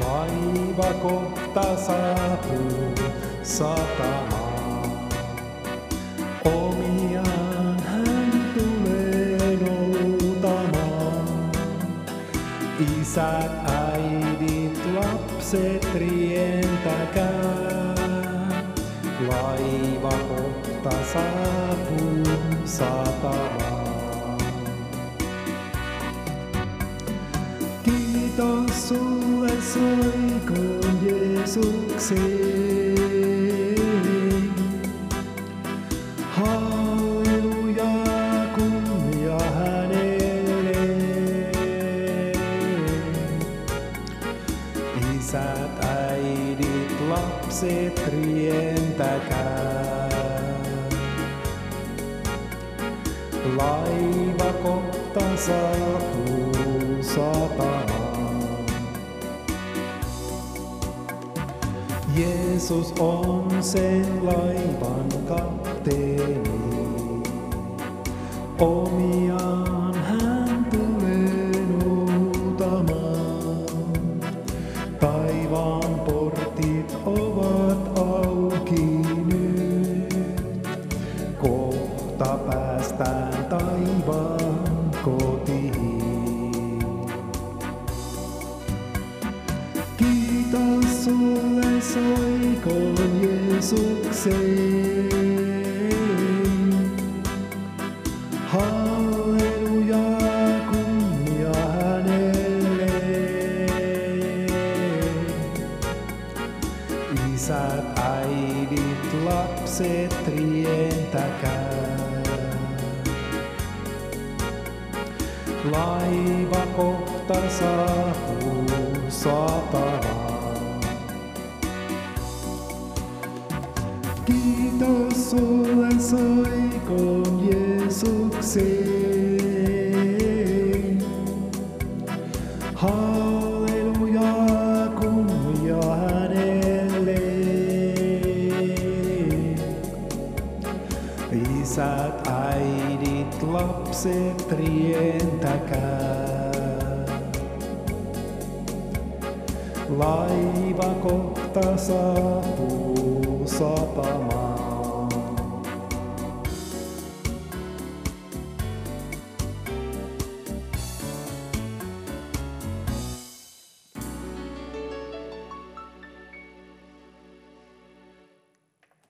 Laiva kohta saapuu satamaan. Omiaan hän tulee noutamaan. Isät, äidit, lapset rientäkää. Laiva kohta saapuu satamaan. Kiitos sulle Halleluja, kunnia hänelle. Isät, äidit, lapset rientäkää. Laiva kohta saapuu Jeesus on sen laivan kapteeni. Omiaan hän tulee noutamaan. Taivaan portit ovat auki nyt. Kohta päästään taivaan kotiin. Kiitos sulle soikoon Jeesukseen. Halleluja, kunnia hänelle. Isät, äidit, lapset rientäkää. Laiva kohta saapuu satamaan. Kiitos sulle soikoon Jeesukseen. Halleluja. Isät, äidit, lapset rientäkää. Laiva kohta saapuu satamaan.